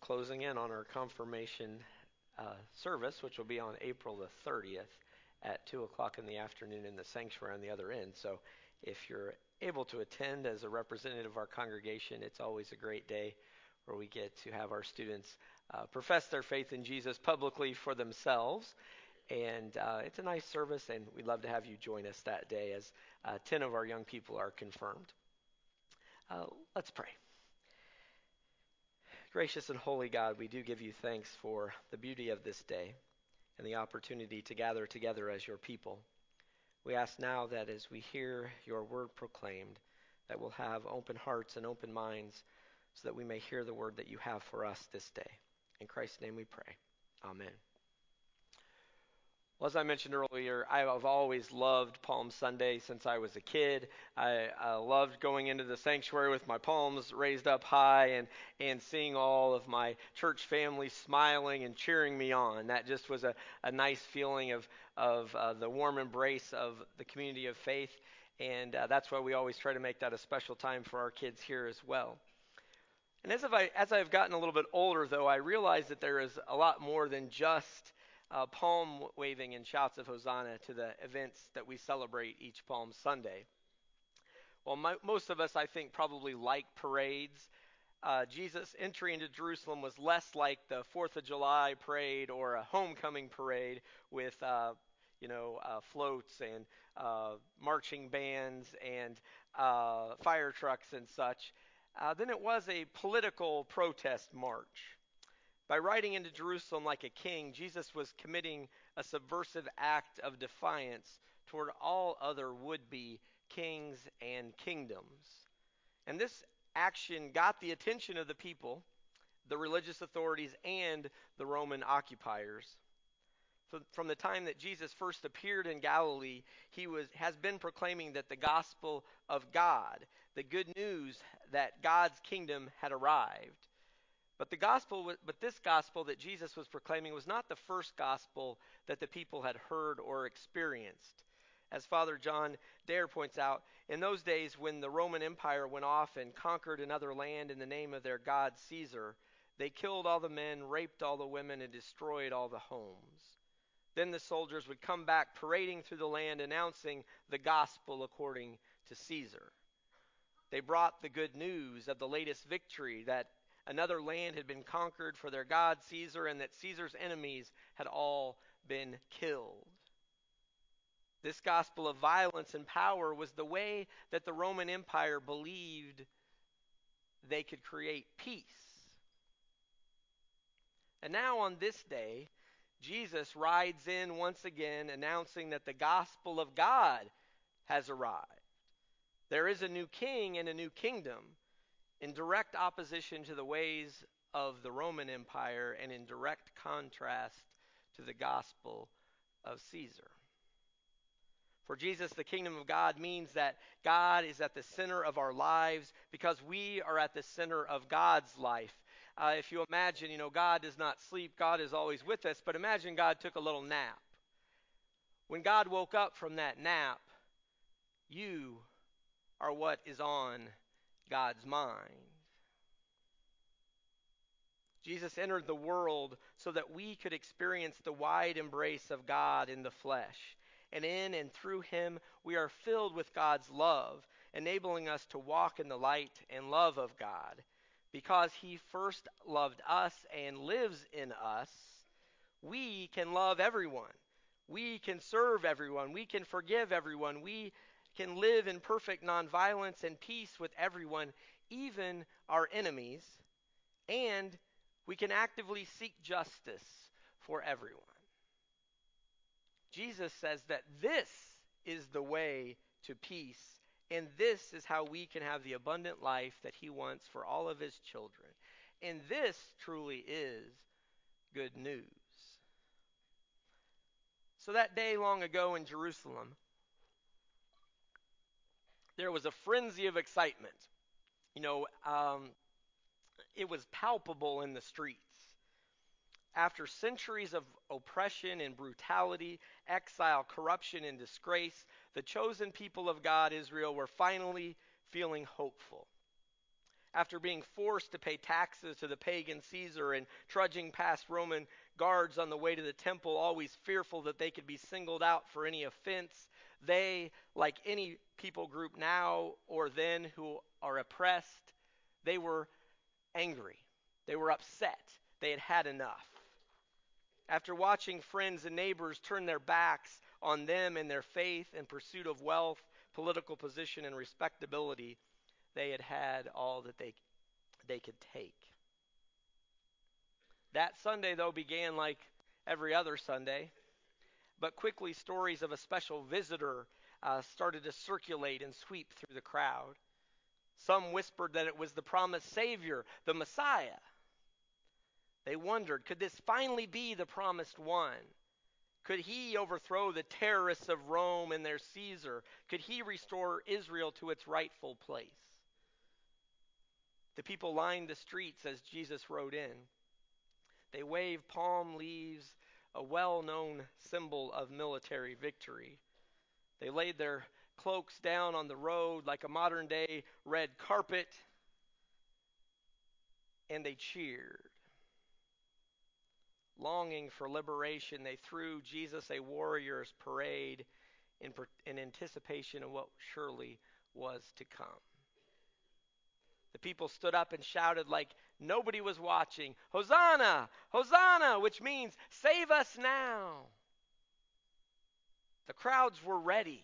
closing in on our confirmation uh, service, which will be on April the 30th at 2 o'clock in the afternoon in the sanctuary on the other end. So if you're able to attend as a representative of our congregation, it's always a great day where we get to have our students uh, profess their faith in Jesus publicly for themselves. And uh, it's a nice service, and we'd love to have you join us that day as uh, 10 of our young people are confirmed. Uh, let's pray. Gracious and holy God, we do give you thanks for the beauty of this day and the opportunity to gather together as your people. We ask now that as we hear your word proclaimed, that we'll have open hearts and open minds so that we may hear the word that you have for us this day. In Christ's name we pray. Amen. Well, as I mentioned earlier, I've always loved Palm Sunday since I was a kid. I, I, loved going into the sanctuary with my palms raised up high and, and seeing all of my church family smiling and cheering me on. That just was a, a nice feeling of, of uh, the warm embrace of the community of faith. And uh, that's why we always try to make that a special time for our kids here as well. And as, I, as I've gotten a little bit older, though, I realize that there is a lot more than just uh, palm waving and shouts of Hosanna to the events that we celebrate each Palm Sunday. Well, my, most of us, I think, probably like parades. Uh, Jesus' entry into Jerusalem was less like the Fourth of July parade or a homecoming parade with, uh, you know, uh, floats and uh, marching bands and uh, fire trucks and such. Uh, than it was a political protest march. By riding into Jerusalem like a king, Jesus was committing a subversive act of defiance toward all other would be kings and kingdoms. And this action got the attention of the people, the religious authorities, and the Roman occupiers. From the time that Jesus first appeared in Galilee, he was, has been proclaiming that the gospel of God, the good news that God's kingdom had arrived. But the gospel, but this gospel that Jesus was proclaiming was not the first gospel that the people had heard or experienced. As Father John Dear points out, in those days when the Roman Empire went off and conquered another land in the name of their god Caesar, they killed all the men, raped all the women, and destroyed all the homes. Then the soldiers would come back parading through the land announcing the gospel according to Caesar. They brought the good news of the latest victory that another land had been conquered for their god Caesar, and that Caesar's enemies had all been killed. This gospel of violence and power was the way that the Roman Empire believed they could create peace. And now, on this day, Jesus rides in once again, announcing that the gospel of God has arrived. There is a new king and a new kingdom in direct opposition to the ways of the Roman Empire and in direct contrast to the gospel of Caesar. For Jesus, the kingdom of God means that God is at the center of our lives because we are at the center of God's life. Uh, if you imagine, you know, God does not sleep, God is always with us, but imagine God took a little nap. When God woke up from that nap, you are what is on God's mind. Jesus entered the world so that we could experience the wide embrace of God in the flesh. And in and through him, we are filled with God's love, enabling us to walk in the light and love of God. Because he first loved us and lives in us, we can love everyone. We can serve everyone. We can forgive everyone. We can live in perfect nonviolence and peace with everyone, even our enemies, and we can actively seek justice for everyone. Jesus says that this is the way to peace, and this is how we can have the abundant life that He wants for all of His children. And this truly is good news. So, that day long ago in Jerusalem, there was a frenzy of excitement. You know, um, it was palpable in the streets. After centuries of oppression and brutality, exile, corruption, and disgrace, the chosen people of God, Israel, were finally feeling hopeful. after being forced to pay taxes to the pagan Caesar and trudging past Roman guards on the way to the temple, always fearful that they could be singled out for any offense, they, like any people group now or then who are oppressed, they were angry. They were upset. They had had enough. After watching friends and neighbors turn their backs on them and their faith in pursuit of wealth, political position, and respectability, they had had all that they, they could take. That Sunday, though, began like every other Sunday, but quickly stories of a special visitor uh, started to circulate and sweep through the crowd. Some whispered that it was the promised Savior, the Messiah. They wondered could this finally be the promised one? Could he overthrow the terrorists of Rome and their Caesar? Could he restore Israel to its rightful place? The people lined the streets as Jesus rode in. They waved palm leaves, a well known symbol of military victory. They laid their cloaks down on the road like a modern day red carpet, and they cheered. Longing for liberation, they threw Jesus a warrior's parade in, in anticipation of what surely was to come. The people stood up and shouted like nobody was watching Hosanna! Hosanna! Which means, save us now. The crowds were ready.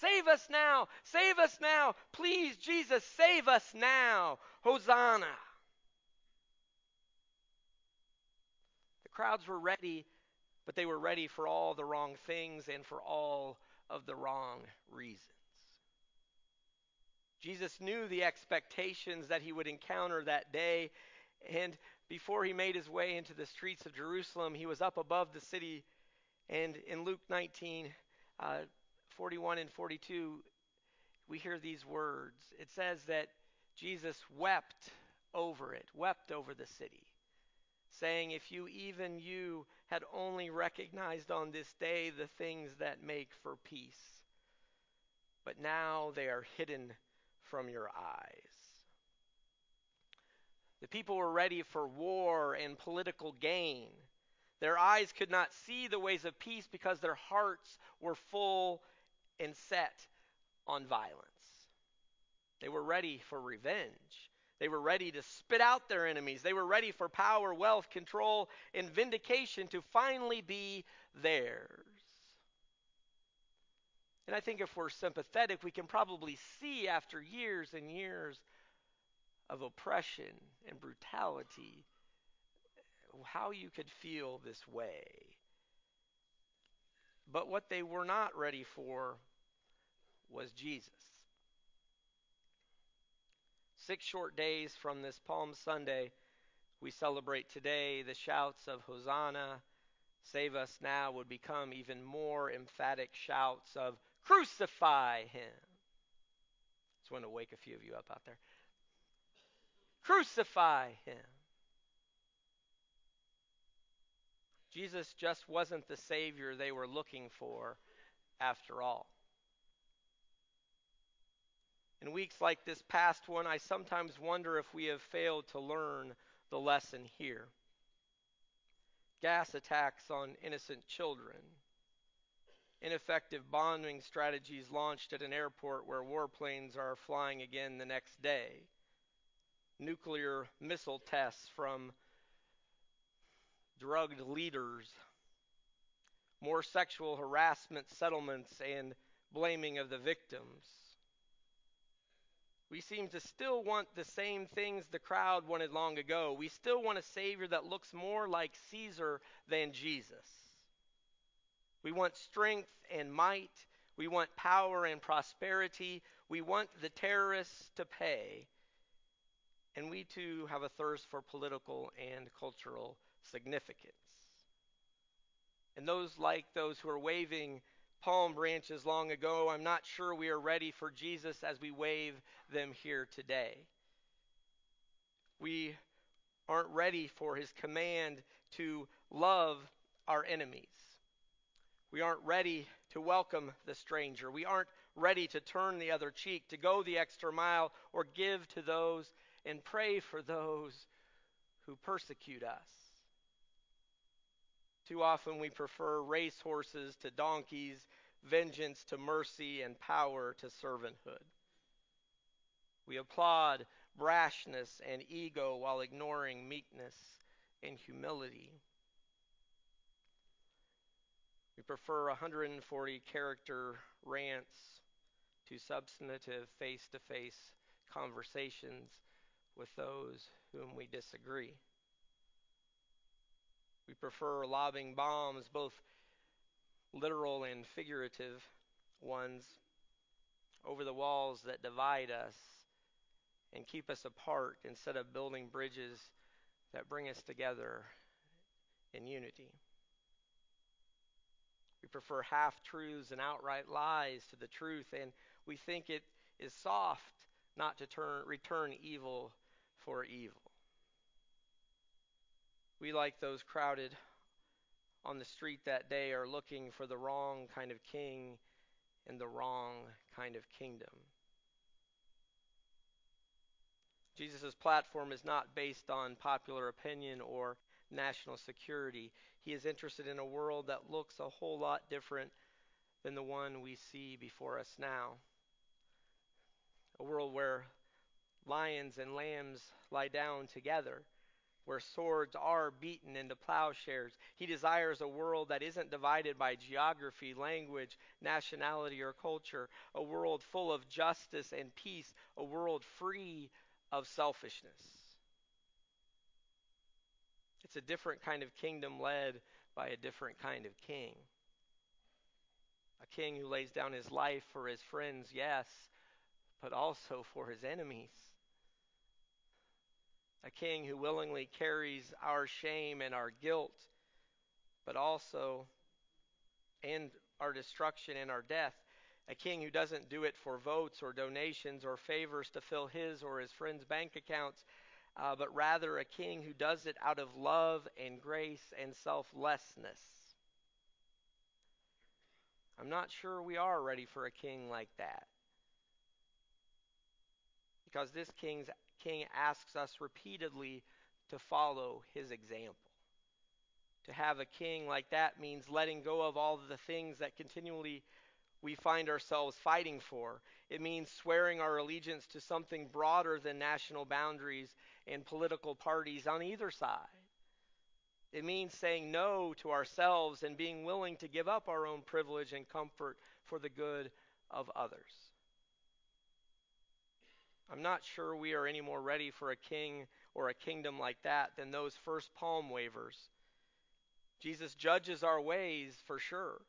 Save us now! Save us now! Please, Jesus, save us now! Hosanna! The crowds were ready, but they were ready for all the wrong things and for all of the wrong reasons. Jesus knew the expectations that he would encounter that day, and before he made his way into the streets of Jerusalem, he was up above the city. And in Luke 19, uh, 41 and 42, we hear these words. It says that Jesus wept over it, wept over the city, saying, If you, even you, had only recognized on this day the things that make for peace, but now they are hidden from your eyes. The people were ready for war and political gain. Their eyes could not see the ways of peace because their hearts were full and set on violence. They were ready for revenge. They were ready to spit out their enemies. They were ready for power, wealth, control, and vindication to finally be theirs. And I think if we're sympathetic, we can probably see after years and years of oppression and brutality how you could feel this way. But what they were not ready for was Jesus. Six short days from this Palm Sunday, we celebrate today the shouts of Hosanna, Save us now would become even more emphatic shouts of Crucify him. Just want to wake a few of you up out there. Crucify him. Jesus just wasn't the Savior they were looking for after all. In weeks like this past one, I sometimes wonder if we have failed to learn the lesson here. Gas attacks on innocent children ineffective bombing strategies launched at an airport where warplanes are flying again the next day, nuclear missile tests from drugged leaders, more sexual harassment settlements and blaming of the victims. We seem to still want the same things the crowd wanted long ago. We still want a Savior that looks more like Caesar than Jesus. We want strength and might. We want power and prosperity. We want the terrorists to pay. And we too have a thirst for political and cultural significance. And those like those who are waving palm branches long ago, I'm not sure we are ready for Jesus as we wave them here today. We aren't ready for his command to love our enemies. We aren't ready to welcome the stranger. We aren't ready to turn the other cheek, to go the extra mile, or give to those and pray for those who persecute us. Too often we prefer racehorses to donkeys, vengeance to mercy, and power to servanthood. We applaud brashness and ego while ignoring meekness and humility. We prefer 140 character rants to substantive face to face conversations with those whom we disagree. We prefer lobbing bombs, both literal and figurative ones, over the walls that divide us and keep us apart instead of building bridges that bring us together in unity. We prefer half truths and outright lies to the truth, and we think it is soft not to turn, return evil for evil. We, like those crowded on the street that day, are looking for the wrong kind of king and the wrong kind of kingdom. Jesus' platform is not based on popular opinion or national security. He is interested in a world that looks a whole lot different than the one we see before us now. A world where lions and lambs lie down together, where swords are beaten into plowshares. He desires a world that isn't divided by geography, language, nationality, or culture, a world full of justice and peace, a world free of selfishness. It's a different kind of kingdom led by a different kind of king. A king who lays down his life for his friends, yes, but also for his enemies. A king who willingly carries our shame and our guilt, but also and our destruction and our death a king who doesn't do it for votes or donations or favors to fill his or his friends' bank accounts, uh, but rather a king who does it out of love and grace and selflessness. I'm not sure we are ready for a king like that. Because this king's, king asks us repeatedly to follow his example. To have a king like that means letting go of all the things that continually we find ourselves fighting for. It means swearing our allegiance to something broader than national boundaries and political parties on either side. It means saying no to ourselves and being willing to give up our own privilege and comfort for the good of others. I'm not sure we are any more ready for a king or a kingdom like that than those first palm wavers. Jesus judges our ways for sure.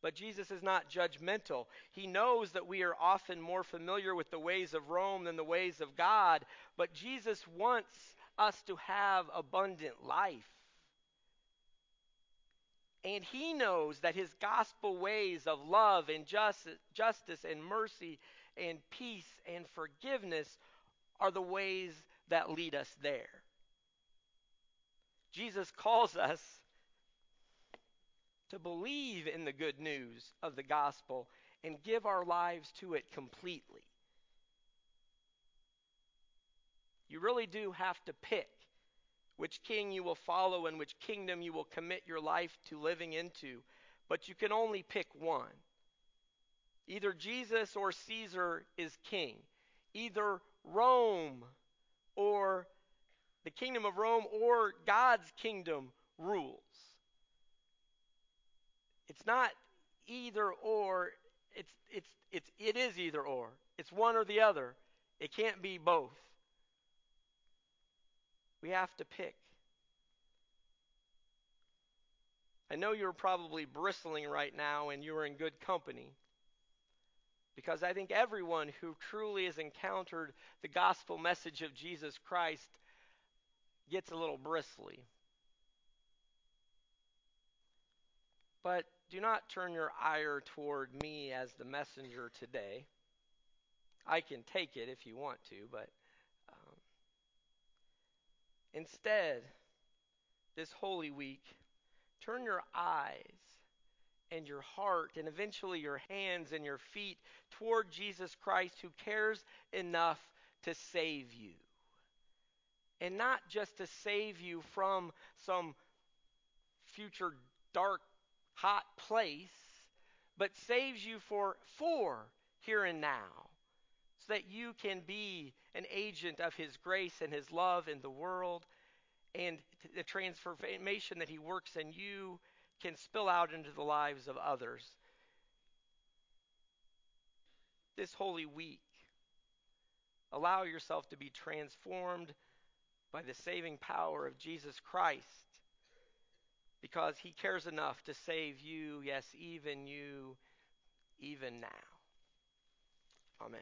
But Jesus is not judgmental. He knows that we are often more familiar with the ways of Rome than the ways of God, but Jesus wants us to have abundant life. And he knows that his gospel ways of love and justice justice and mercy and peace and forgiveness are the ways that lead us there. Jesus calls us to believe in the good news of the gospel and give our lives to it completely. You really do have to pick which king you will follow and which kingdom you will commit your life to living into, but you can only pick one. Either Jesus or Caesar is king, either Rome or the kingdom of Rome or God's kingdom rules. It's not either or. It's it's it's it is either or. It's one or the other. It can't be both. We have to pick. I know you're probably bristling right now and you're in good company. Because I think everyone who truly has encountered the gospel message of Jesus Christ gets a little bristly. But do not turn your ire toward me as the messenger today. I can take it if you want to, but um, instead, this Holy Week, turn your eyes and your heart and eventually your hands and your feet toward Jesus Christ who cares enough to save you. And not just to save you from some future dark, hot place, but saves you for, for here and now, so that you can be an agent of His grace and His love in the world, and the transformation that He works in you can spill out into the lives of others. This Holy Week, allow yourself to be transformed by the saving power of Jesus Christ because he cares enough to save you, yes, even you, even now. Amen.